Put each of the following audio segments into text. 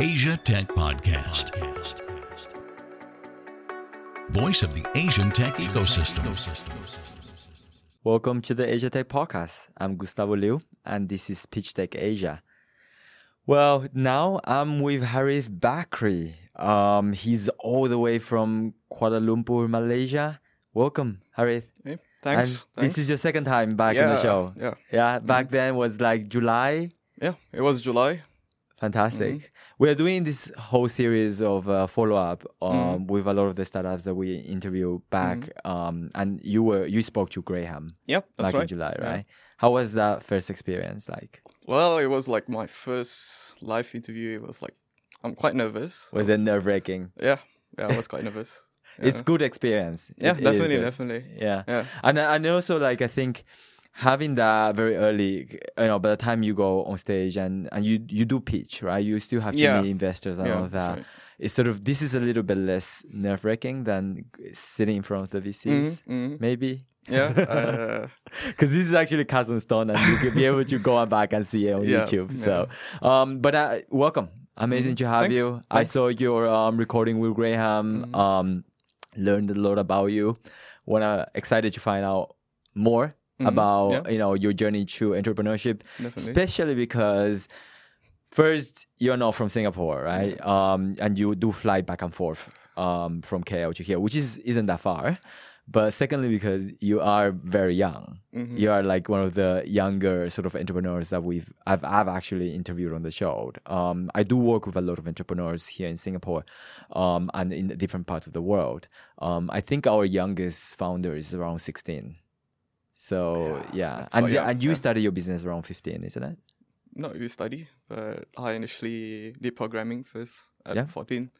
Asia Tech Podcast. Voice of the Asian tech ecosystem. Welcome to the Asia Tech Podcast. I'm Gustavo Liu, and this is Pitch Tech Asia. Well, now I'm with Harith Bakri. Um, he's all the way from Kuala Lumpur, Malaysia. Welcome, Harith. Hey, And thanks. This is your second time back in the show. yeah. Yeah. Back then was like July. Yeah, it was July. Fantastic. Mm-hmm. We are doing this whole series of uh, follow up um, Mm-hmm. with a lot of the startups that we interview back. Um, and you were you spoke to Graham Yep, that's back right. in July, Yeah. right? How was that first experience like? Well, it was like my first live interview. It was like I'm quite nervous. Was it nerve wracking? Yeah, yeah, I was quite nervous. Yeah. It's good experience. Yeah, It definitely, good. definitely. Yeah. Yeah. And and also like I think having that very early, you know, by the time you go on stage and and you you do pitch, right? You still have to Yeah. meet investors and Yeah, all of that. right. It's sort of this is a little bit less nerve wracking than sitting in front of the VCs, Mhm, mhm. maybe. Yeah, uh, Because this is actually on stone, and you could be able to go back and see it on Yeah, YouTube. So, um, but uh, welcome, amazing to have Thanks, you. I saw your um, recording with Graham. Mm-hmm. Um, learned a lot about you. Wanna excited to find out more Mhm, about yeah. you know your journey to entrepreneurship, Definitely. especially because first you're not from Singapore, right? Um, and you do fly back and forth um, from KL to here, which is isn't that far. But secondly, because you are very young, Mm-hmm. you are like one of the younger sort of entrepreneurs that we've I've I've actually interviewed on the show. Um, I do work with a lot of entrepreneurs here in Singapore, um, and in different parts of the world. Um, I think our youngest founder is around sixteen. So yeah, and young, and you yeah. started your business around fifteen, isn't it? Not really study, but I initially did programming first at Yeah. 14.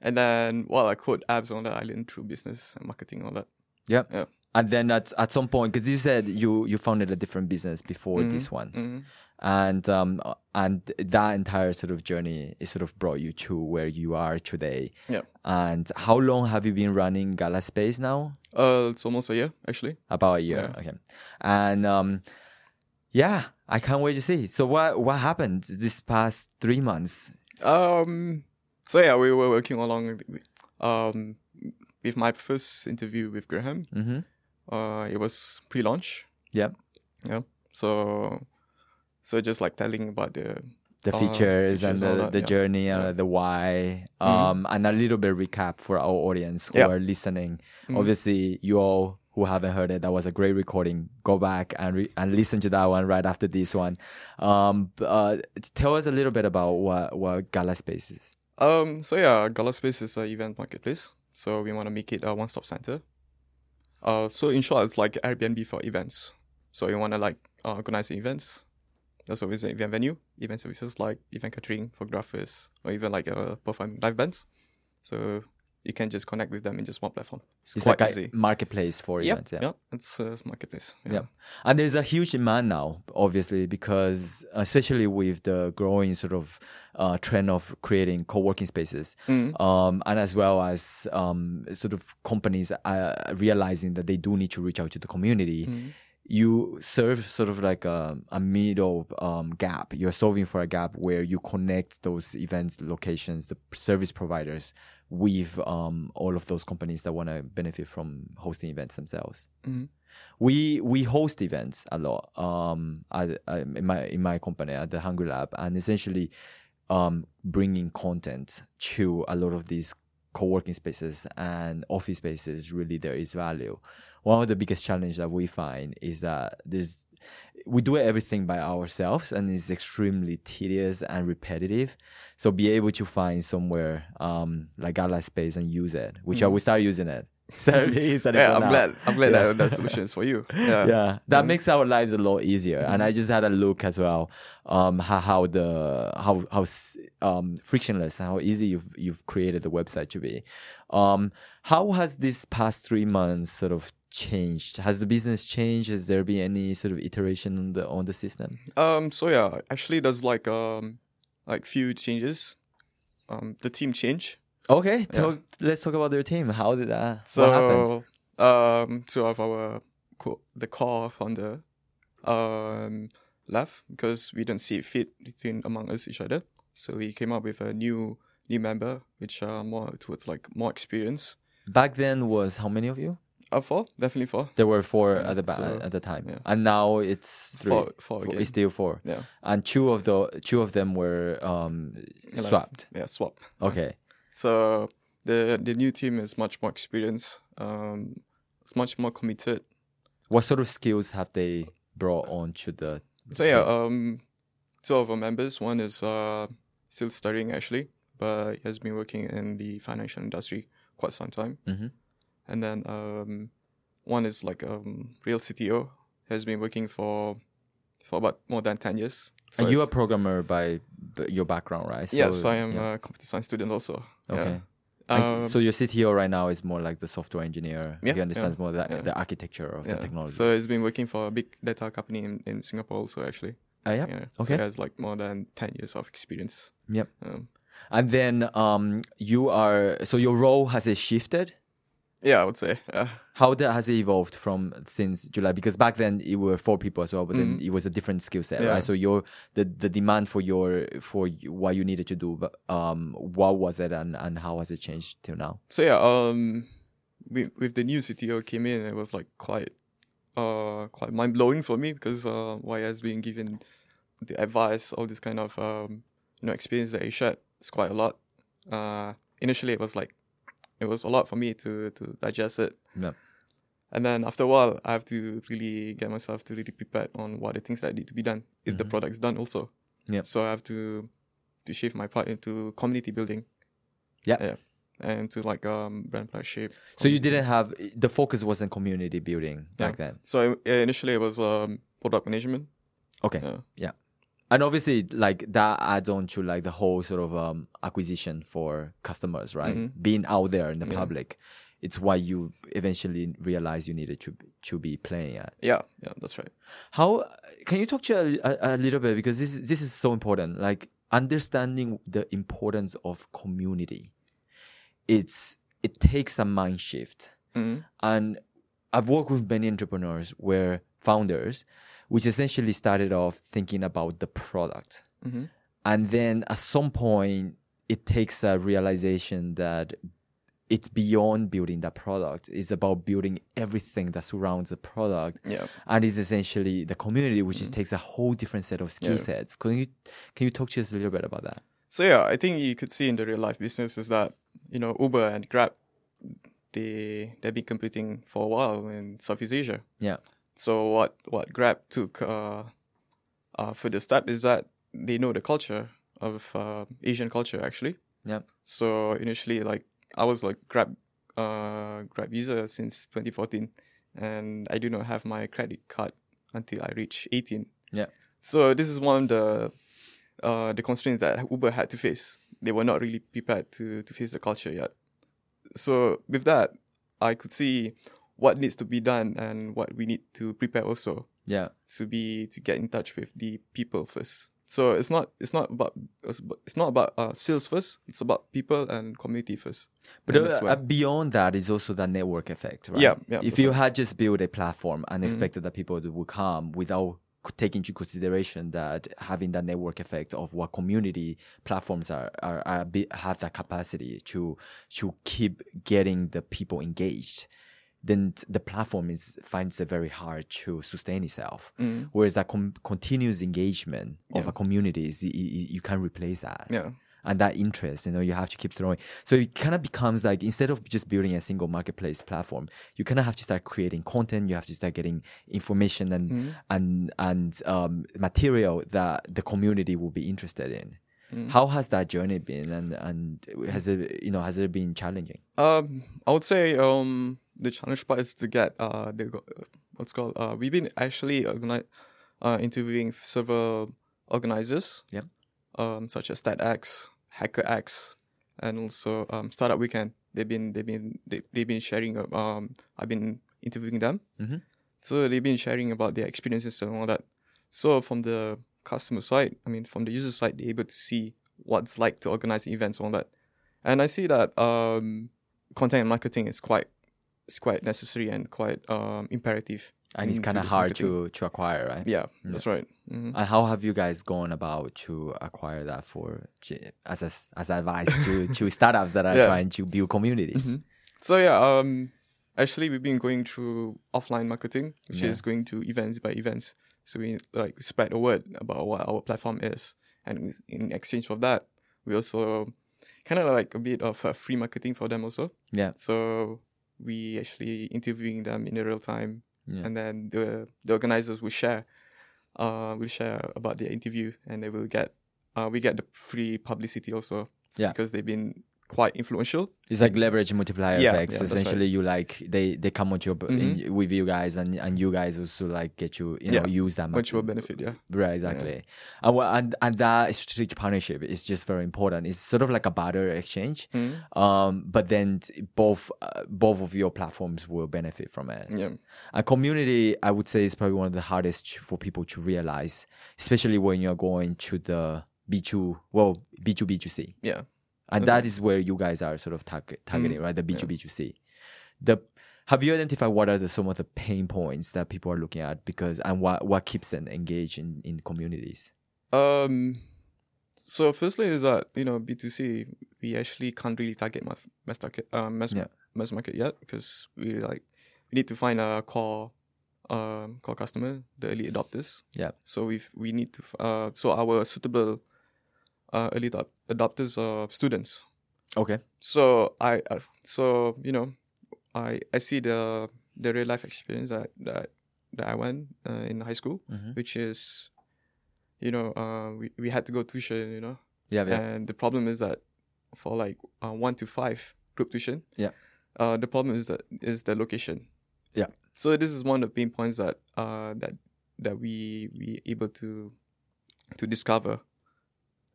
And then, well, I code apps on the island through business and marketing, all that. Yeah. Yeah. And then at at some point, because you said you you founded a different business before this one, Mhm. And um and that entire sort of journey is sort of brought you to where you are today. Yeah. And how long have you been running Gala Space now? Uh, it's almost a year, actually. About a year. Yeah. Okay. And um, yeah, I can't wait to see. So what what happened this past three months? Um. So yeah, we were working along, with- um, with my first interview with Graham. Mm-hmm. Uh, it was pre-launch. Yep. Yeah. So, so just like telling about the The Uh, features, and the, that, the yeah. journey and Yeah. the why, um, and a little bit recap for our audience who Yeah. are listening. Mhm. Obviously, you all who haven't heard it, that was a great recording. Go back and re- and listen to that one right after this one. Um, uh, tell us a little bit about what what Gala Space is. Um. So yeah, Gala Space is an event marketplace. So we want to make it a one-stop center. Uh. So in short, it's like Airbnb for events. So you want to like uh, organize events. There's always an event venue, event services like event catering, photographers, or even like uh, performing live bands. So you can just connect with them in just one platform. It's, It's quite like easy. a marketplace for Yeah, events. Yeah. yeah, it's a marketplace. Yeah. And there's a huge demand now, obviously, because especially with the growing sort of uh, trend of creating co-working spaces, Mhm. um, and as well as um, sort of companies uh, realizing that they do need to reach out to the community. Mhm. You serve sort of like a, a middle um, gap. You're solving for a gap where you connect those events locations, the service providers, with um, all of those companies that want to benefit from hosting events themselves Mhm. we we host events a lot um at, uh, in my in my company at the Hungry Lab and essentially um bringing content to a lot of these co-working spaces and office spaces really there is value one of the biggest challenge that we find is that there's we do everything by ourselves and it's extremely tedious and repetitive so be able to find somewhere um like Gala space and use it which I will start using it Certainly, Yeah, I'm glad. I'm glad Yeah. that that solution is for you. Yeah. yeah that makes our lives a lot easier and i just had a look as well um how, how the how how um frictionless and how easy you've you've created the website to be um how has this past three months sort of changed has the business changed has there been any sort of iteration on the on the system Um. So yeah, actually, there's like um, like few changes. Um, the team change. okay talk, let's talk about their team how did that So what happened um, two of our co- the core founder um left because we don't see fit between among us each other. So we came up with a new new member, which are more towards like more experience. Back then was how many of you? Uh, four, definitely four. There were four Yeah, at the ba- so, at the time, yeah. and now it's three. Four, again. It's still four, yeah, and two of the two of them were um, swapped. yeah, swap. Okay, So the the new team is much more experienced. Um, it's much more committed. what sort of skills have they brought on to the? So yeah, um, two of our members. One is uh still studying actually, but he has been working in the financial industry quite some time. Mhm. And then um, one is like um real CTO has been working for for about more than ten years. So and you're a programmer by b- your background, right? yes, I am yeah. a computer science student also. Okay. And Um, so your CTO right now is more like the software engineer. Yeah, he understands yeah, more the, yeah. the architecture of yeah. the technology. So he's been working for a big data company in, in Singapore also actually. Uh, yeah. Yeah. Okay. So he has like more than ten years of experience. Yep. Um, And then um, you are so your role has it shifted? Yeah, I would say. Uh, How that has it evolved from since July? Because back then it were four people as well, but then it was a different skill set. Yeah. right? So your the the demand for your for what you needed to do, but um, what was it and and how has it changed till now? So yeah, um, with, with the new CTO came in, it was like quite, uh, quite mind blowing for me because uh, why has been given the advice, all this kind of um, you know, experience that he shared. It's quite a lot. Uh, initially it was like, it was a lot for me to to digest it, Yeah. and then after a while, I have to really get myself to really prepared on what the things that need to be done if the product's done also. Yep. So I have to to shift my part into community building. Yeah. Yeah. And to like um brand flagship. So you didn't have the focus wasn't community building back then. So uh, initially it was um product management. Okay. Yeah. Yeah. And obviously, like that adds on to like the whole sort of um, acquisition for customers, right? Mhm. Being out there in the Yeah. public, it's why you eventually realize you needed to to be playing at. Yeah, yeah, that's right. How can you talk to a, a, a little bit because this this is so important, like understanding the importance of community. It's it takes a mind shift. Mhm. And I've worked with many entrepreneurs where founders, which essentially started off thinking about the product. Mhm. And then at some point, it takes a realization that it's beyond building that product. It's about building everything that surrounds the product. Yeah. And it's essentially the community, which is, takes a whole different set of skill Yeah. sets. Can you can you talk to us a little bit about that? So yeah, I think you could see in the real life business is that you know Uber and Grab, they they've been competing for a while in Southeast Asia. Yeah. So what what Grab took uh, uh for the step is that they know the culture of uh, Asian culture actually. Yeah. So initially, like I was like Grab uh Grab user since 2014, and I do not have my credit card until I reach 18. Yeah. So this is one of the uh the constraints that Uber had to face. They were not really prepared to to face the culture yet. So with that, I could see what needs to be done and what we need to prepare also Yeah. to be to get in touch with the people first. So it's not it's not about it's not about uh, sales first. It's about people and community first. But uh, uh, beyond that is also the network effect, right? Yeah, yeah, If you right. had just built a platform and Mhm. expected that people would come without taking into consideration that having that network effect of what community platforms are are, are have that capacity to to keep getting the people engaged, then the platform is finds it very hard to sustain itself. Mm. Whereas that com- continuous engagement of Yeah. a community is y- y- you can't replace that Yeah. and that interest, you know, you have to keep throwing. So it kind of becomes like instead of just building a single marketplace platform, you kind of have to start creating content. You have to start getting information and Mm-hmm. and and um, material that the community will be interested in. Mm-hmm. How has that journey been, and and has it you know has it been challenging? Um, I would say um the challenge part is to get uh the what's called uh we've been actually organi- uh interviewing several organizers. Yep. Um, such as TEDx, HackerX, and also um Startup Weekend. They've been they've been they, they've been sharing uh, um I've been interviewing them. Mhm. So they've been sharing about their experiences and all that. So from the customer side, I mean from the user side, they're able to see what's like to organize events and all that. And I see that um content and marketing is quite is quite necessary and quite um imperative and it's kind of hard marketing. to to acquire, right? Yeah, that's right. hmm And how have you guys gone about to acquire that for as a, as advice to to startups that are Yeah. trying to build communities? Mhm. So yeah, um, actually we've been going through offline marketing, which Yeah. is going to events by events. So we like spread the word about what our platform is, and in- in exchange for that, we also kind of like a bit of uh, free marketing for them also. Yeah, So we actually interviewing them in the real time, Yeah. and then the the organizers will share, uh, will share about their interview, and they will get, uh, we get the free publicity also. So Yeah. because they've been quite influential. it's like leverage multiplier Yeah, effects. yeah, that's right. Essentially, you like they they come with your Mhm. in, with you guys, and and you guys also like get you you know use that much market- benefit, yeah. Right, exactly. And, and and that strategic partnership is just very important. It's sort of like a barter exchange. Mm. Um, but then both uh, both of your platforms will benefit from it. Yeah. A community, I would say, is probably one of the hardest for people to realize, especially when you're going to the B2, well, B2, B2C. Yeah. And that is where you guys are sort of target, targeting, Mm, right? The B2, B2C. The, have you identified what are the, some of the pain points that people are looking at because, and what, what keeps them engaged in, in communities? Um. So firstly is that you know B two C we actually can't really target mass mass market uh, mass, Yeah. mass market yet because we like we need to find a core um core customer the early adopters. Yeah. So we we need to uh so our suitable uh early adop- adopters are students. Okay. So I uh, so you know I I see the the real life experience that that that I went uh, in high school Mhm. which is, you know, uh, we, we had to go tuition, you know, Yeah, yeah. and the problem is that for like uh, one to five group tuition, Yeah. uh, the problem is that is the location. Yeah. So this is one of the pain points that uh that that we we able to to discover,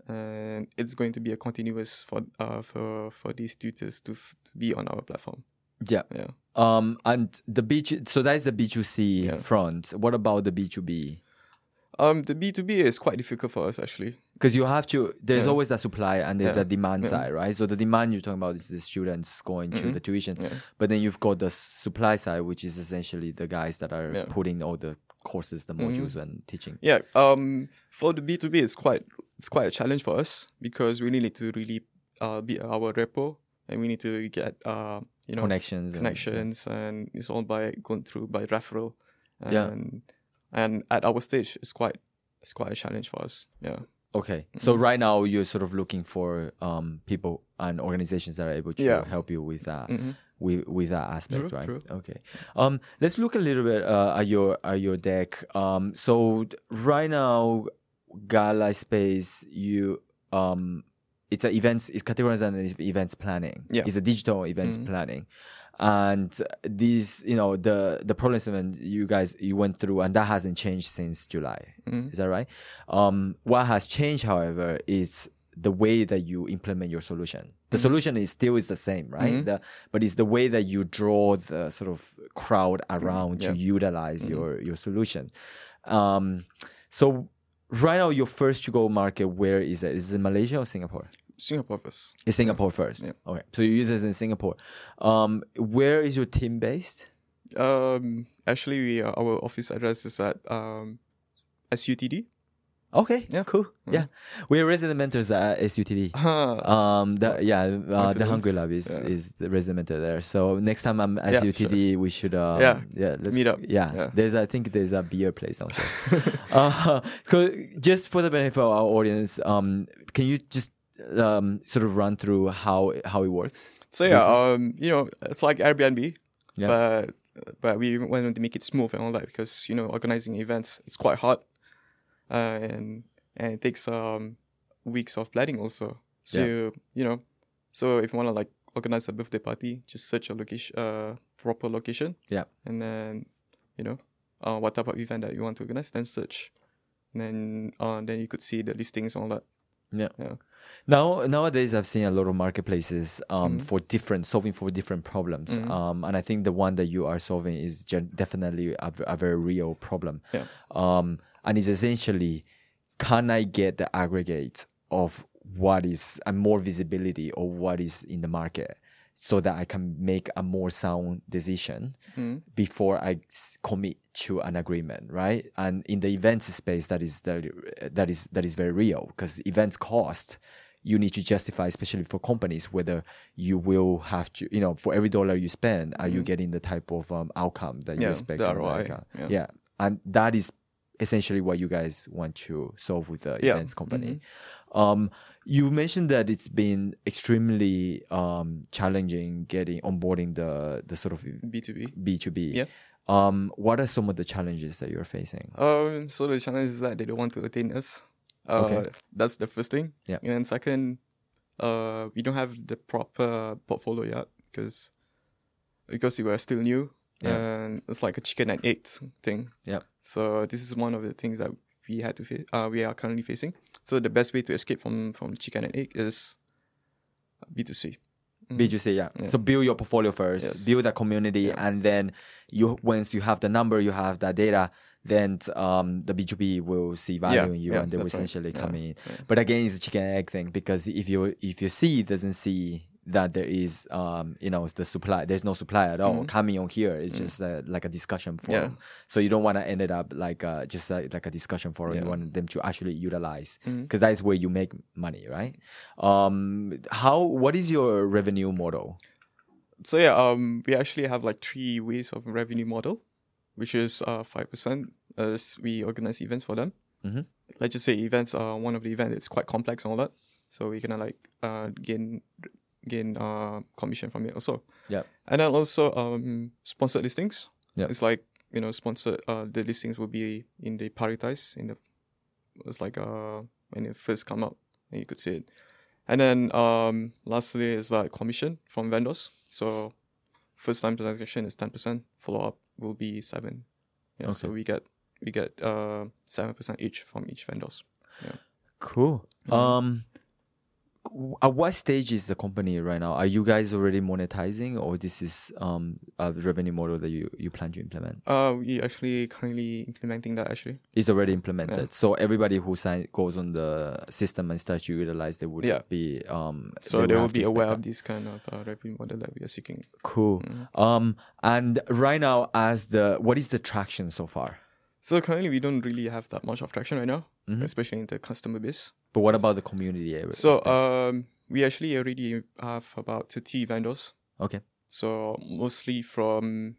and it's going to be a continuous for uh for for these tutors to f- to be on our platform. yeah. Yeah. Um, and the B, so that is the B2C front. What about the B2B? Um, the B two B is quite difficult for us actually. Because you have to, there's Yeah. always a supply and there's Yeah. a demand Yeah. side, right? So the demand you're talking about is the students going to Mhm. the tuition, but then you've got the supply side, which is essentially the guys that are. Mm-hmm. putting all the courses, the modules, and teaching. Yeah. Um, for the B two B, it's quite it's quite a challenge for us because we need to really uh be our repo and we need to get uh you know Connections. and- connections and it's all by going through by referral. And, Yeah. And at our stage, it's quite it's quite a challenge for us. Yeah. Okay. So Mm-hmm. right now you're sort of looking for um people and organizations that are able to Yeah. help you with that. Mhm. with with that aspect, True, right? true. Okay. Um, let's look a little bit uh, at your at your deck. Um, so th- right now, Gala Space, you um, it's an events. It's categorized as events planning. Yeah. It's a digital events Mhm. planning, and these, you know, the the problem statement you guys you went through, and that hasn't changed since July. Mhm. Is that right? Um, what has changed, however, is the way that you implement your solution. The solution is still is the same, right? Mhm. The, but it's the way that you draw the sort of crowd around to Mm-hmm. yeah. utilize your your solution. Um, so right now, your first to go market, where is it? Is it Malaysia or Singapore? Singapore first. It's Singapore first. Yeah. Okay, so you use this in Singapore. Um, where is your team based? Um, actually, we uh, our office address is at um, SUTD. Okay, Yeah. cool. Mm. Yeah, we're resident mentors at SUTD. Huh. Um, the, yeah, uh, the Hungry Lab is, Yeah. is the resident mentor there. So next time I'm at Yeah, UTD, we should um, Yeah. yeah let's Meet up. Yeah, Yeah. there's I think there's a beer place also. uh, 'cause just for the benefit of our audience, um, can you just um sort of run through how how it works? So yeah, um, you know, it's like Airbnb, Yeah. but but we wanted to make it smooth and all that because you know organizing events it's quite hard, uh, and and it takes um weeks of planning also. So Yeah. you know, so if you want to like organize a birthday party, just search a location, uh, proper location, Yeah. and then you know, uh, what type of event that you want to organize, then search, and then uh, then you could see the listings and all that. Yeah. Yeah. Now nowadays I've seen a lot of marketplaces um Mhm. for different solving for different problems. Mhm. Um and I think the one that you are solving is gen- definitely a very real problem. Yeah. Um and it's essentially can I get the aggregate of what is and more visibility of what is in the market so that I can make a more sound decision Mm. before I commit to an agreement, right? And in the events space, that is that, that is that is very real because events cost. You need to justify, especially for companies, whether you will have to, you know, for every dollar you spend, are you getting the type of um, outcome that you Mm-hmm. Yeah, expect? the ROI, yeah. yeah, and that is essentially what you guys want to solve with the Yeah, Mm-hmm. events company. Um, you mentioned that it's been extremely um, challenging getting onboarding the the sort of B2B. B two B. Yeah. Um, what are some of the challenges that you're facing? Um, so the challenge is that they don't want to attain us. Uh, Okay. That's the first thing. Yeah. And then second, uh, we don't have the proper portfolio yet because because we are still new Yeah. and it's like a chicken and egg thing. Yeah. So this is one of the things that we had to face. Uh, we are currently facing. So the best way to escape from from chicken and egg is B two C. B2C, yeah. Mm-hmm. So build your portfolio first, Yes. build a community, and then you once you have the number, you have that data, then um, the B2B will see value Yeah, in you yeah, and they will right. essentially Yeah, come in. yeah. But again, it's a chicken and egg thing because if you if your C doesn't see that there is um you know the supply there's no supply at all coming on here is just uh, like a discussion forum Mm-hmm. Yeah. so you don't want to end it up like uh, just uh, like a discussion forum you want them to actually utilize because that is where you make money right um how what is your revenue model So yeah, um, we actually have like three ways of revenue model, which is uh five percent as we organize events for them. Mhm. Let's just say events are one of the event. It's quite complex and all that, so we're gonna like uh gain gain uh commission from it also. yeah And then also um sponsored listings. Yeah. It's like you know sponsored uh the listings will be in the prioritize in the it's like uh when it first come up and you could see it. And then um lastly is like commission from vendors. So first time transaction is ten percent, follow up will be seven. Yeah, so we get we get uh seven percent each from each vendors. Yeah. cool Mm-hmm. um w- at what stage is the company right now are you guys already monetizing or this is um a revenue model that you you plan to implement Uh we actually currently implementing that actually. it's already implemented. So everybody who sign goes on the system and starts to utilize, they would Yeah. be um. So they, would will be aware expect of this kind of uh, revenue model that we are seeking. Cool. Mm-hmm. Um, and right now, as the what is the traction so far? So currently we don't really have that much of traction right now, Mhm. especially in the customer base. But what about the community area? So um, we actually already have about 30 vendors. okay, So mostly from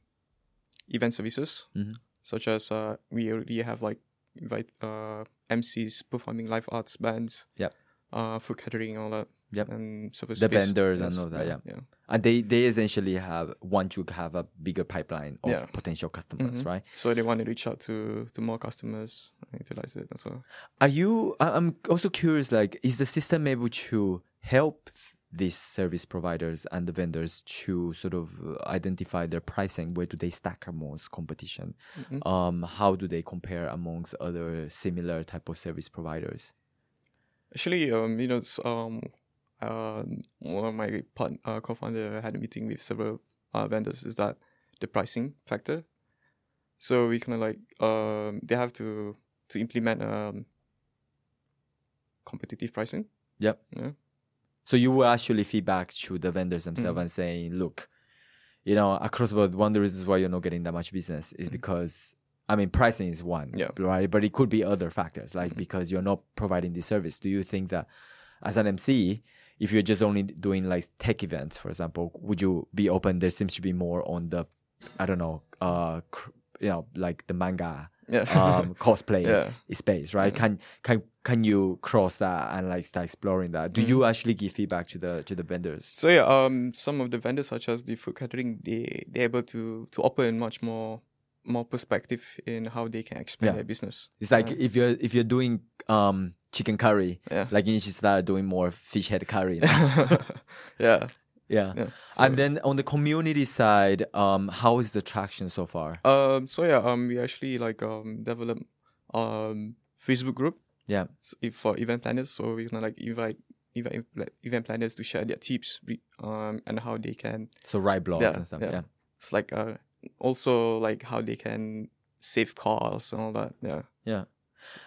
event services, Mhm. such as uh, we already have like invite uh, MCs performing live arts bands, Yeah. uh, food catering, all that, Yep. and service The vendors and all that, yeah. yeah. and they they essentially have want to have a bigger pipeline of Yeah. potential customers, Mhm. right? So they want to reach out to to more customers and utilize it as well. Are you? I'm also curious. Like, is the system able to help these service providers and the vendors to sort of identify their pricing? Where do they stack amongst competition? Mhm. Um, how do they compare amongst other similar type of service providers? Actually, um, you know, it's, um, uh, one of my uh, co-founder had a meeting with several uh, vendors. Is that the pricing factor? So we kind of like um, they have to to implement um, competitive pricing. Yep. Yeah. So you will actually feedback to the vendors themselves Mhm. and saying, look, you know, across the board, one of the reasons why you're not getting that much business is because I mean pricing is one, Yeah. right? But it could be other factors, like because you're not providing the service. Do you think that as an MC, if you're just only doing like tech events, for example, would you be open? There seems to be more on the, I don't know, uh, cr- you know, like the manga Yeah. um, cosplay Yeah. space, right? Can can can you cross that and like start exploring that? Do you actually give feedback to the to the vendors? So yeah, um, some of the vendors such as the food catering, they they're able to to open much more more perspective in how they can expand Yeah. their business. It's like if you're if you're doing um chicken curry, Yeah. like you to start doing more fish head curry. yeah. yeah. Yeah. And then on the community side, um, how is the traction so far? Um. So yeah. Um. We actually like um develop um Facebook group Yeah. for event planners. So we're gonna like invite event event planners to share their tips um and how they can. So write blogs Yeah, and stuff. yeah. Yeah. It's like uh also like how they can save costs and all that. Yeah. Yeah.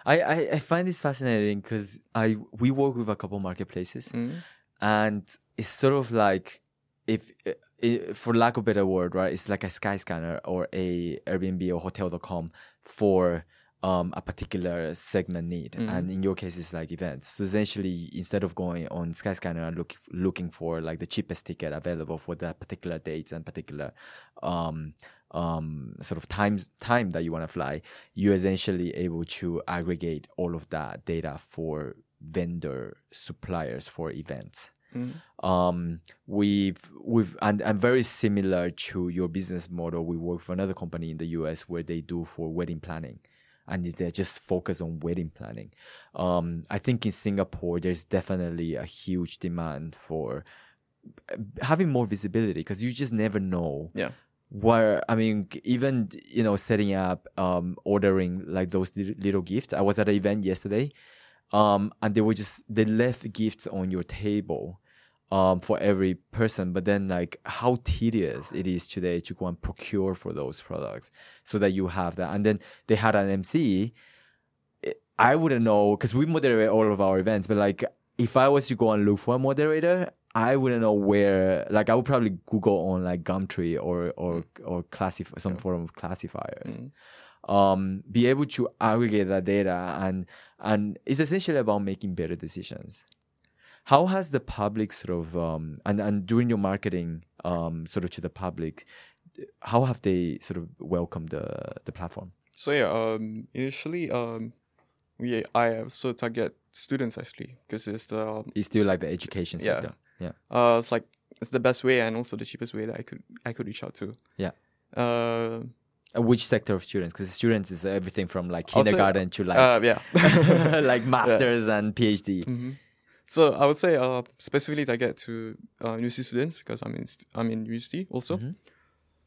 I, I, I find this fascinating because I we work with a couple marketplaces Mm. and it's sort of like if i for lack of a better word, right, it's like a Skyscanner or a Airbnb or Hotel.com for um, a particular segment need, and in your case, it's like events. So essentially, instead of going on Skyscanner and look, looking for like the cheapest ticket available for that particular date and particular um, um, sort of times time that you want to fly, you're essentially able to aggregate all of that data for vendor suppliers for events. Um, we've we've and, and very similar to your business model. We work for another company in the US where they do for wedding planning, and they're just focused on wedding planning. Um, I think in Singapore there's definitely a huge demand for having more visibility because you just never know Yeah. Where I mean, even you know, setting up, um, ordering like those little gifts. I was at an event yesterday, um, and they were just they left gifts on your table, um, for every person. But then, like, how tedious it is today to go and procure for those products, so that you have that. And then they had an MC. I wouldn't know because we moderate all of our events, but like if I was to go and look for a moderator, I wouldn't know where. Like I would probably Google on like Gumtree or or or classify some form of classifiers. Um, be able to aggregate that data and and it's essentially about making better decisions. How has the public sort of um, and and doing your marketing um, sort of to the public, how have they sort of welcomed the the platform? So yeah, um, initially, um, we I also target students actually because it's the um, It's still like the education Yeah. sector. Yeah. uh, it's like it's the best way and also the cheapest way that I could I could reach out to. Yeah. Uh, Uh, which sector of students? Because students is everything from like I would say, kindergarten to like uh, yeah. like masters and PhD. Mhm. So I would say uh, specifically target to uh, university students because I'm in st- I'm in university also. Mhm.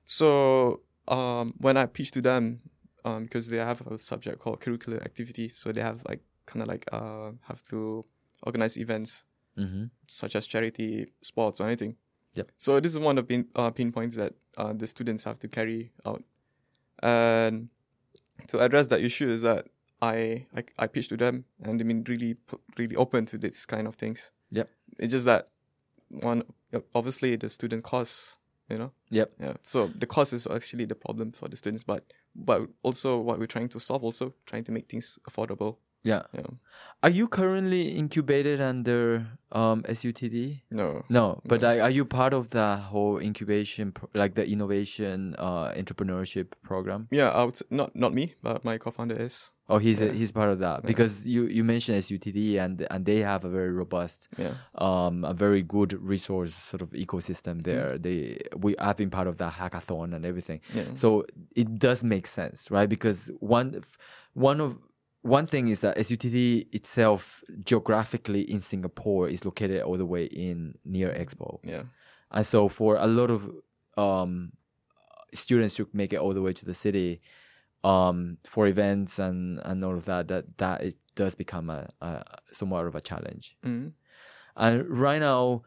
So um, when I pitch to them, um, because they have a subject called curricular activity, so they have like kind of like uh, have to organize events Mm-hmm. such as charity, sports, or anything. Yep. So this is one of the pin, uh, pinpoints that uh, the students have to carry out, and to address that issue is that I I, I pitch to them and they been really really open to this kind of things. Yep. It's just that one obviously the student costs, you know. Yep. Yeah. So the cost is actually the problem for the students, but but also what we're trying to solve also trying to make things affordable. Yeah. Yeah. Are you currently incubated under um, SUTD? No. No, but Are, are you part of the whole incubation, pro- like the innovation uh, entrepreneurship program? Yeah, I would not not me, but my co-founder is. Oh, he's a, he's part of that because you, you mentioned SUTD and and they have a very robust, Yeah. um, a very good resource sort of ecosystem there. They we have been part of that hackathon and everything. Yeah. So it does make sense, right? Because one one of one thing is that SUTD itself geographically in Singapore is located all the way in near Expo. Yeah. And so for a lot of um, students to make it all the way to the city um, for events and, and all of that, that that it does become a, a somewhat of a challenge. hmm And right now,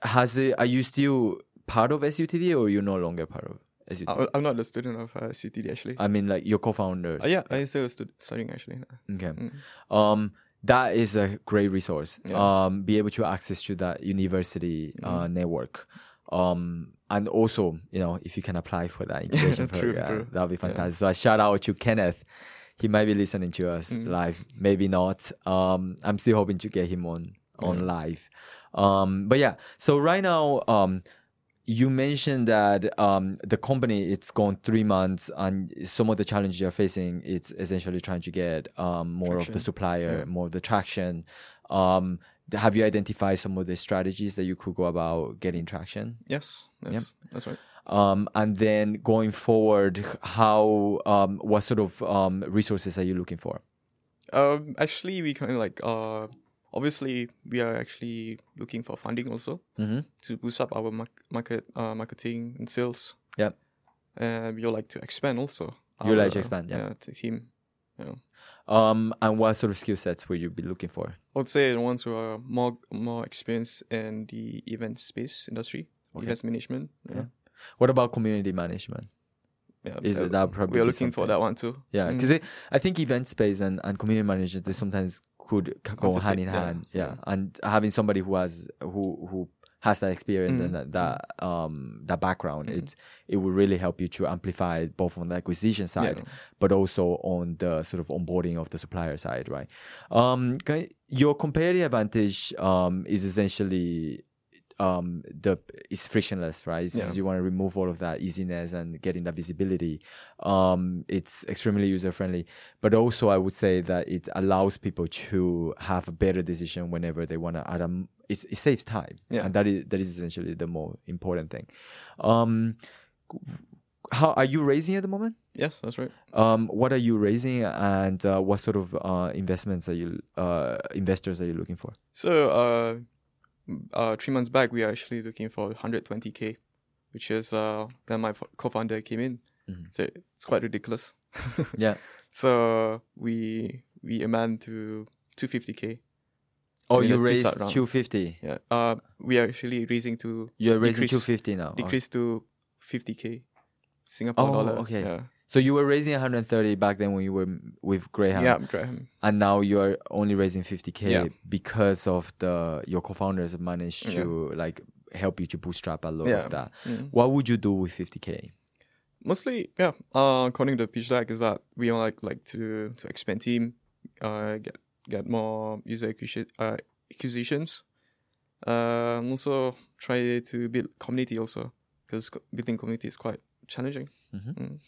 has it? Are you still part of SUTD or you're no longer part of SUTD? I, I'm not a student of uh, CTD actually. I mean, like your co-founders. Uh, yeah, I still stud- studying actually. Okay. Mm. Um, that is a great resource. Yeah. Um, be able to access to that university uh, Mm-hmm. network. Um, and also, you know, if you can apply for that True, program, true. that would be fantastic. So I shout out to Kenneth. He might be listening to us Mm. live, maybe not. Um, I'm still hoping to get him on on live. Um, but yeah, so right now, um, you mentioned that um, the company it's gone three months and some of the challenges you're facing it's essentially trying to get um, more of the supplier Yeah. more of the traction. Um, have you identified some of the strategies that you could go about getting traction? Yes, yes, that's right. um, and then going forward how um, what sort of um, resources are you looking for? Um, actually, we kind of like uh, obviously we are actually looking for funding also mm-hmm. to boost up our mar- market, uh, marketing and sales. Yeah. And we would like to expand also. You like to expand, yeah. the team. You know. um, and what sort of skill sets would you be looking for I would say the ones who are more more experienced in the event space industry, Okay. events management. you Yeah. what about community management Yeah, Is uh, it that probably we are looking for that one too. Yeah, Mm. because I think event space and, and community managers they sometimes could go hand in hand. Yeah. and having somebody who has who who has that experience Mm. and that, that um that background, Mm. it it will really help you to amplify both on the acquisition side, Yeah. but also on the sort of onboarding of the supplier side, right? Um, can- your competitive advantage um is essentially um the it's frictionless right? It's- Yeah. you want to remove all of that easiness and getting that visibility. Um it's extremely user friendly but also i would say that it allows people to have a better decision whenever they want to add a it's, it saves time. Yeah. and that is that is essentially the more important thing. Um how are you raising at the moment? Yes, that's right. um what are you raising and uh, what sort of uh investments are you uh investors are you looking for? So, uh, three months back, we are actually looking for 120k, which is uh, when my co-founder came in. Mhm. So it's quite ridiculous. yeah So we we amend to 250k. oh you raised 250 Yeah. Uh, we are actually raising to You're raising Decrease- 250 now. Oh. decrease to 50k Singapore Oh, dollar. okay. Yeah. So you were raising 130 back then when you were with Graham. Yeah, Graham. And now you're only raising 50k Yeah. because of the your co-founders have managed to like help you to bootstrap a lot Yeah. of that. Mm. What would you do with 50k? Mostly, yeah. Uh, according to the pitch deck, is that we like like to to expand team, uh, get get more user uh, acquisitions. Uh, and also try to build community also because building community is quite challenging. Mm.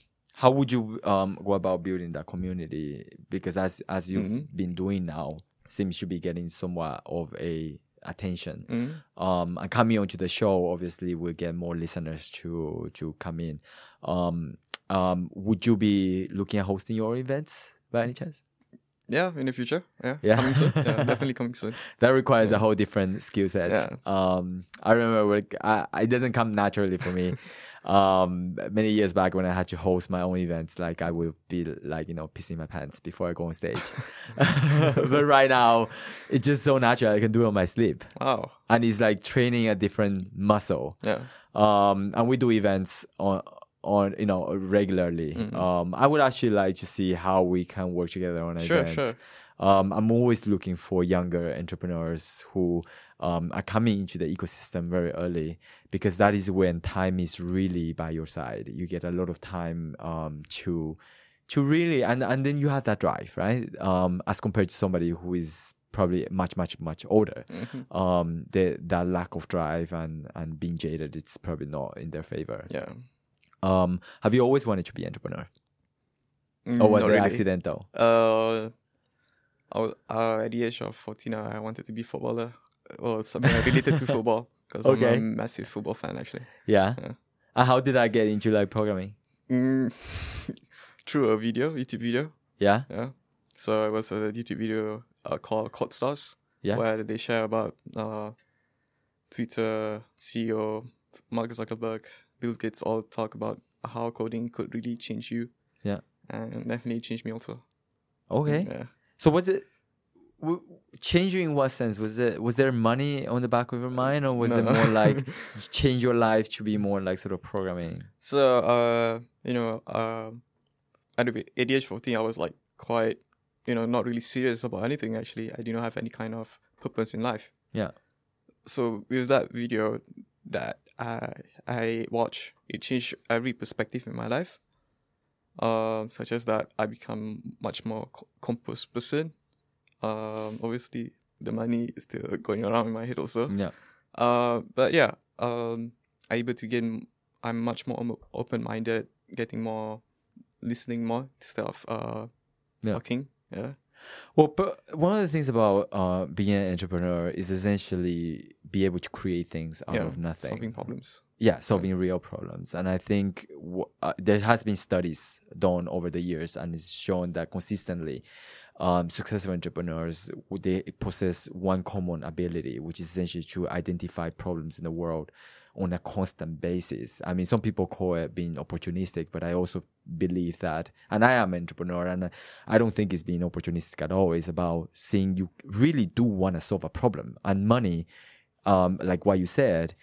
How would you um go about building that community? Because as as you've Mhm. been doing now, seems to be getting somewhat of a attention. Mm. um and coming onto the show obviously we'll get more listeners to to come in um um would you be looking at hosting your events by any chance Yeah, in the future. Yeah, Yeah. coming soon. Yeah, definitely coming soon. that requires a whole different skill set Yeah. um i remember like, I, it doesn't come naturally for me um many years back when i had to host my own events like i would be like you know pissing my pants before i go on stage but right now it's just so natural i can do it on my sleep Wow. and it's like training a different muscle Yeah. um and we do events on on you know regularly Mhm. um i would actually like to see how we can work together on Sure, events sure. um i'm always looking for younger entrepreneurs who um are coming into the ecosystem very early because that is when time is really by your side you get a lot of time um to to really and and then you have that drive right um as compared to somebody who is probably much much much older Mhm. um the that lack of drive and and being jaded it's probably not in their favor Yeah. Um have you always wanted to be entrepreneur Mm, or was it really. accidental Uh, I uh, at the age of 14, I wanted to be footballer or something related to football because I'm a massive football fan actually. yeah, Yeah. and how did i get into like programming Mm, through a video, YouTube video. yeah Yeah. So it was a YouTube video uh, called Code Stars Yeah. where they share about uh, Twitter CEO Mark Zuckerberg, Bill Gates all talk about how coding could really change you. Yeah. And definitely changed me also. okay Yeah. so was it w- changing in what sense was it was there money on the back of your mind or was it No. more like change your life to be more like sort of programming So, uh, you know, uh, at the at the age 14, I was like quite, you know, not really serious about anything actually. I did not have any kind of purpose in life. yeah So, with that video that I, I watch, it changed every perspective in my life. Um, such as that I become much more co- composed person. Um, obviously, the money is still going around in my head also. yeah Uh, but yeah, um, I'm able to gain. I'm much more open minded, getting more, listening more instead of uh, Yeah. talking. Yeah. Well, but one of the things about uh, being an entrepreneur is essentially be able to create things out yeah. of nothing. Solving problems. Yeah, solving real problems. And I think w- uh, there has been studies done over the years, and it's shown that consistently, um, successful entrepreneurs they possess one common ability, which is essentially to identify problems in the world on a constant basis. I mean, some people call it being opportunistic, but I also believe that, and I am an entrepreneur, and I don't think it's being opportunistic at all. It's about seeing you really do want to solve a problem, and money, um, like what you said,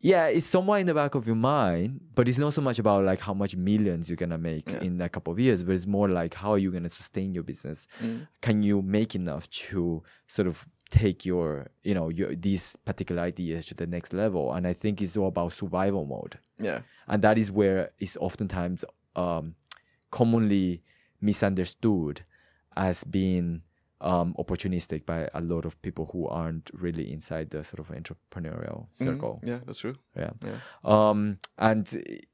yeah, it's somewhere in the back of your mind, but it's not so much about like how much millions you're gonna make Yeah. in a couple of years, but it's more like how are you gonna sustain your business? Mm. Can you make enough to sort of take your you know your these particular ideas to the next level and i think it's all about survival mode Yeah. and that is where it's oftentimes um, commonly misunderstood as being um, opportunistic by a lot of people who aren't really inside the sort of entrepreneurial Mhm. circle. Yeah, that's true. Yeah. Yeah. Um, and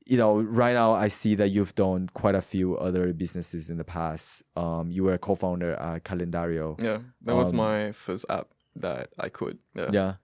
you know, right now I see that you've done quite a few other businesses in the past. Um, you were a co-founder at Calendario. Yeah. That was Um, my first app that I could. Yeah. Yeah.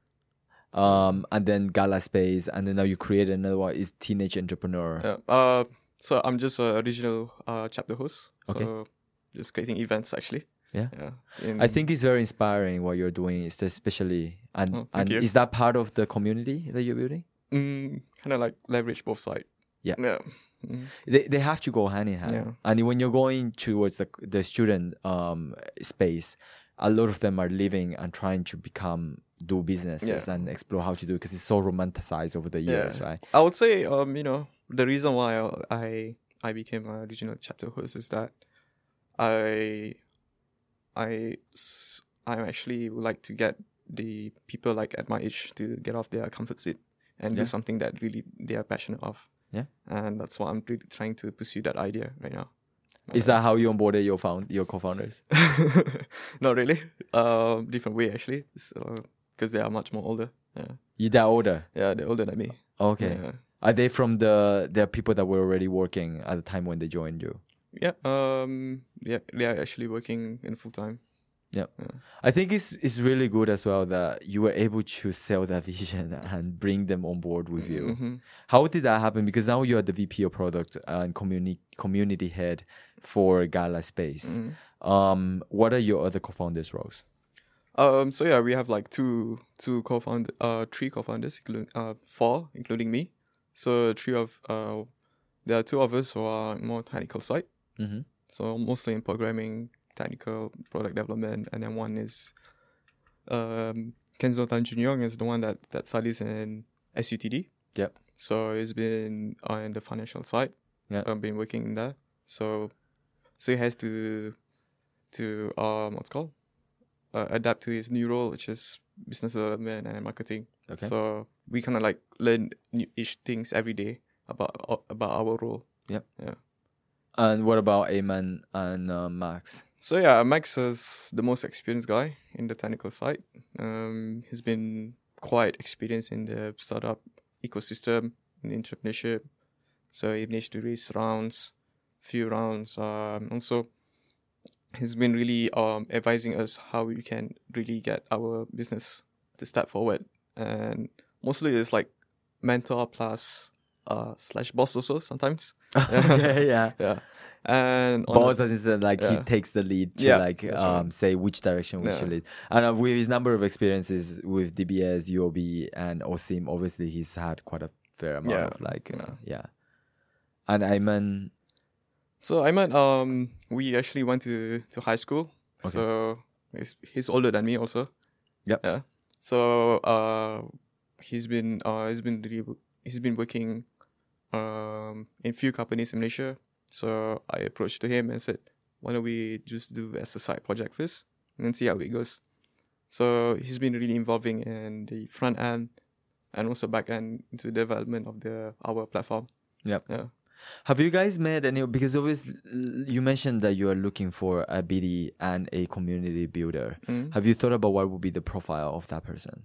Um, and then Gala Space, and then now you created another one. Is Teenage Entrepreneur. Yeah. Uh, so I'm just a original uh, chapter host. So Okay. just creating events actually. Yeah. Yeah. I think it's very inspiring what you're doing, especially and Oh, and you. is that part of the community that you're building? mm, kind of like leverage both sides. Yeah. Yeah. Mhm. They they have to go hand in hand. Yeah. And when you're going towards the the student um space, a lot of them are living and trying to become do businesses Yeah. and explore how to do because it's so romanticized over the years, Yeah. right? I would say, um, you know, the reason why I I became a regional chapter host is that I I I actually would like to get the people like at my age to get off their comfort seat and Yeah. do something that really they are passionate of. Yeah. and that's why I'm really trying to pursue that idea right now. Is that how you onboarded your found your co-founders? Not really. Um, different way actually. Because they are much more older. Yeah, You that older? yeah, they're older than me. Okay. Yeah. Are they from the the people that were already working at the time when they joined you? Yeah, um, yeah, they are actually working in full time. Yeah, I think it's it's really good as well that you were able to sell that vision and bring them on board with you. Mhm. How did that happen? Because now you're the VP of product and community community head for Gala Space. Mhm. Um, what are your other co-founders' roles? Um, so yeah, we have like two, two co-found, uh, three co-founders, including uh, four, including me. So three of, uh, there are two of us who are more technical side. Mm-hmm. So mostly in programming, technical product development, and then one is, um, Kenzo Tan Junyoung is the one that that studies in SUTD. Yep. So he's been on the financial side. Yeah. I've been working in that. So, so he has to, to um, what's called, uh, adapt to his new role, which is business development and marketing. Okay. So we kind of like learn new ish things every day about about our role. And what about Ayman and uh, Max? So yeah, Max is the most experienced guy in the technical side. Um, he's been quite experienced in the startup ecosystem in entrepreneurship. So he managed to raise rounds, few rounds. Um, also, he's been really um advising us how we can really get our business to step forward. And mostly it's like mentor plus uh slash boss also sometimes. okay, yeah. Yeah. And Boss as in like he takes the lead to Yeah, like um right. say which direction we Yeah. should lead. And uh, with his number of experiences with DBS, UOB, and OSIM, obviously he's had quite a fair amount Yeah, of like uh, yeah. yeah. And Ayman, So I met um we actually went to to high school. Okay. So he's he's older than me also. Yep. Yeah. So uh he's been uh he's been really he's been working um in few companies in Malaysia. So I approached to him and said, why don't we just do as a side project first and then see how it goes. So he's been really involving in the front end and also back end into development of the our platform. Yep. Yeah. have you guys met any? Because obviously you mentioned that you are looking for a BD and a community builder. Mm. Have you thought about what would be the profile of that person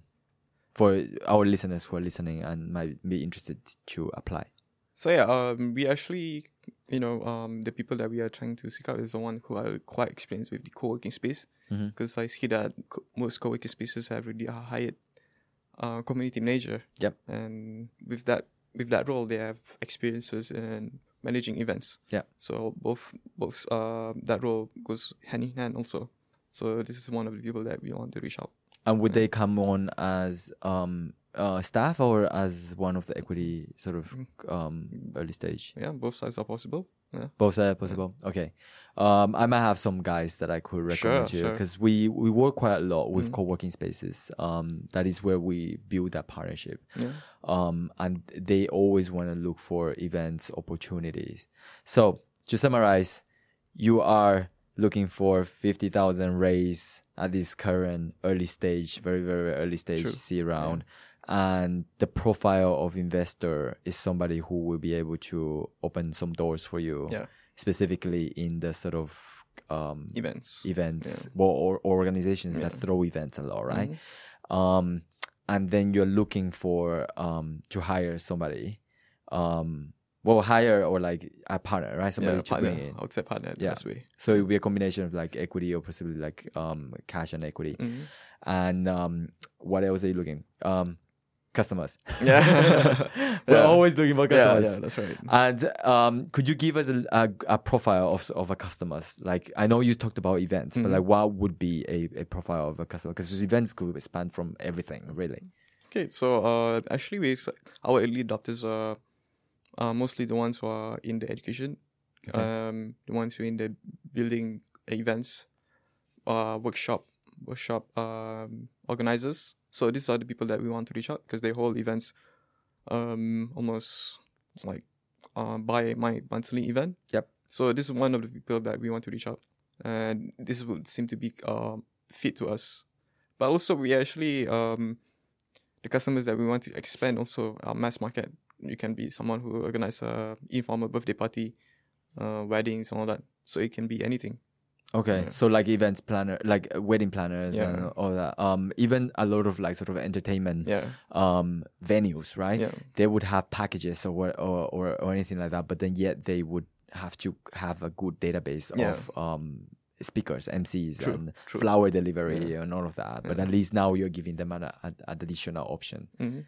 for our listeners who are listening and might be interested to apply? So yeah, um, we actually, you know, um, the people that we are trying to seek out is the one who are quite experienced with the co-working space, because I see that co- most co-working spaces have really a hired uh, community manager. Yep. And with that, with that role, they have experiences in managing events. Yeah. So both, both, uh, that role goes hand in hand also. So this is one of the people that we want to reach out. And would they come on as um uh staff or as one of the equity sort of Mm-hmm. um early stage? Yeah, both sides are possible. Yeah. Both are possible. Okay. Um, I might have some guys that I could recommend Sure, to you sure. because we we work quite a lot with Mm. co-working spaces. Um, that is where we build that partnership. Yeah. Um, and they always want to look for events opportunities. So to summarize, you are looking for fifty thousand raise at this current early stage, very very early stage True. seed round, and the profile of investor is somebody who will be able to open some doors for you, Yeah. specifically in the sort of um, Events. events well, or, or organizations that throw events a lot, right? Mhm. Um, and then you're looking for um, to hire somebody, um, well, hire or like a partner, right? Somebody yeah, to partner. bring in. I would say partner Yeah. best way. So it would be a combination of like equity or possibly like um, cash and equity. Mhm. And um, what else are you looking? Um, customers. Yeah. We're Yeah. always looking for customers. yeah, that's right. And um, could you give us a, a, a profile of of a customers? Like I know you talked about events, but Mhm. like what would be a, a profile of a customer? Because events could span from everything, really. Okay, so uh, actually, we our early adopters are uh, mostly the ones who are in the education, Okay. um, the ones who are in the building events, uh, workshop, workshop um, organizers. So these are the people that we want to reach out because they hold events, um, almost like uh, by my monthly event. Yep. So this is one of the people that we want to reach out, and this would seem to be uh, fit to us. But also, we actually um, the customers that we want to expand also our mass market. You can be someone who organize a informal birthday party, uh, weddings and all that. So it can be anything. Okay, Yeah. so like events planner, like uh, wedding planners and all that. Um, even a lot of like sort of entertainment Yeah. um venues, right? Yeah. They would have packages or what- or or, or anything like that, but then yet they would have to have a good database Yeah. of um speakers, MCs, True, and true. flower delivery and all of that. But Yeah. at least now you're giving them an, an, an additional option. Mhm.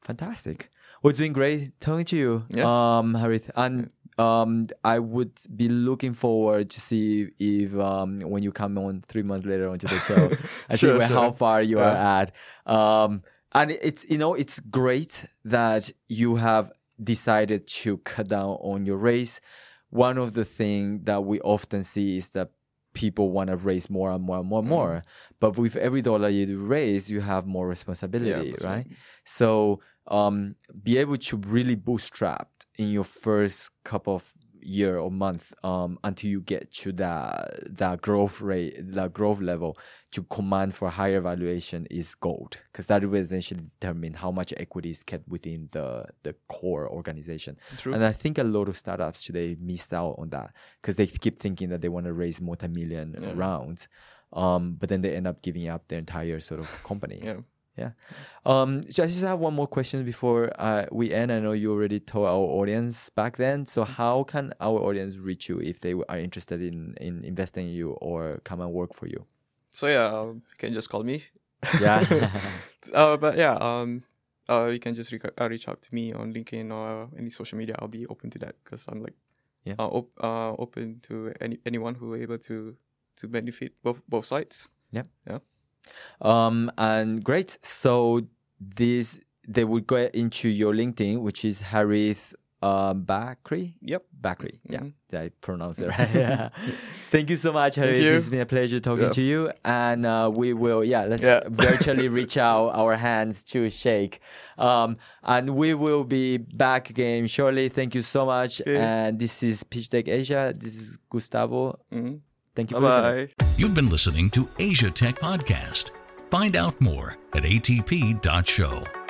Fantastic. Well, it's been great talking to you, Yeah. um, Harith. And um, I would be looking forward to see if um, when you come on three months later onto the show, I see Sure, how far you Yeah. are at. Um, and it's you know it's great that you have decided to cut down on your race. One of the things that we often see is that people want to raise more and more and more and Mm-hmm. more. But with every dollar you raise, you have more responsibility, that's right? right. So um, be able to really bootstrap in your first couple of year or month um, until you get to that that growth rate, that growth level to command for higher valuation is gold because that will essentially determine how much equity is kept within the the core organization. True. And I think a lot of startups today missed out on that because they keep thinking that they want to raise multi-million Yeah. rounds, um, but then they end up giving up their entire sort of company. yeah. Yeah. Um, so I just have one more question before uh, we end. I know you already told our audience back then. So how can our audience reach you if they are interested in, in investing in you or come and work for you? So yeah, uh, you can just call me. Yeah. uh, but yeah, um, uh, you can just re- uh, reach out to me on LinkedIn or any social media. I'll be open to that because I'm like, Yeah. uh, op- uh, open to any anyone who are able to to benefit both both sides. Yep. Yeah. Um, and great. So this they would go into your LinkedIn, which is Harith um, Bakri. Yep. Bakri. Yeah, Mhm. did I pronounce it right? yeah. Thank you so much, Harith. It's been a pleasure talking Yeah. to you. And uh, we will, yeah, let's Yeah. virtually reach out our hands to shake. Um, and we will be back again shortly. Thank you so much. And this is Pitch Deck Asia. This is Gustavo. Mm-hmm. Thank you Bye for listening. You've been listening to Asia Tech Podcast. Find out more at atp.show.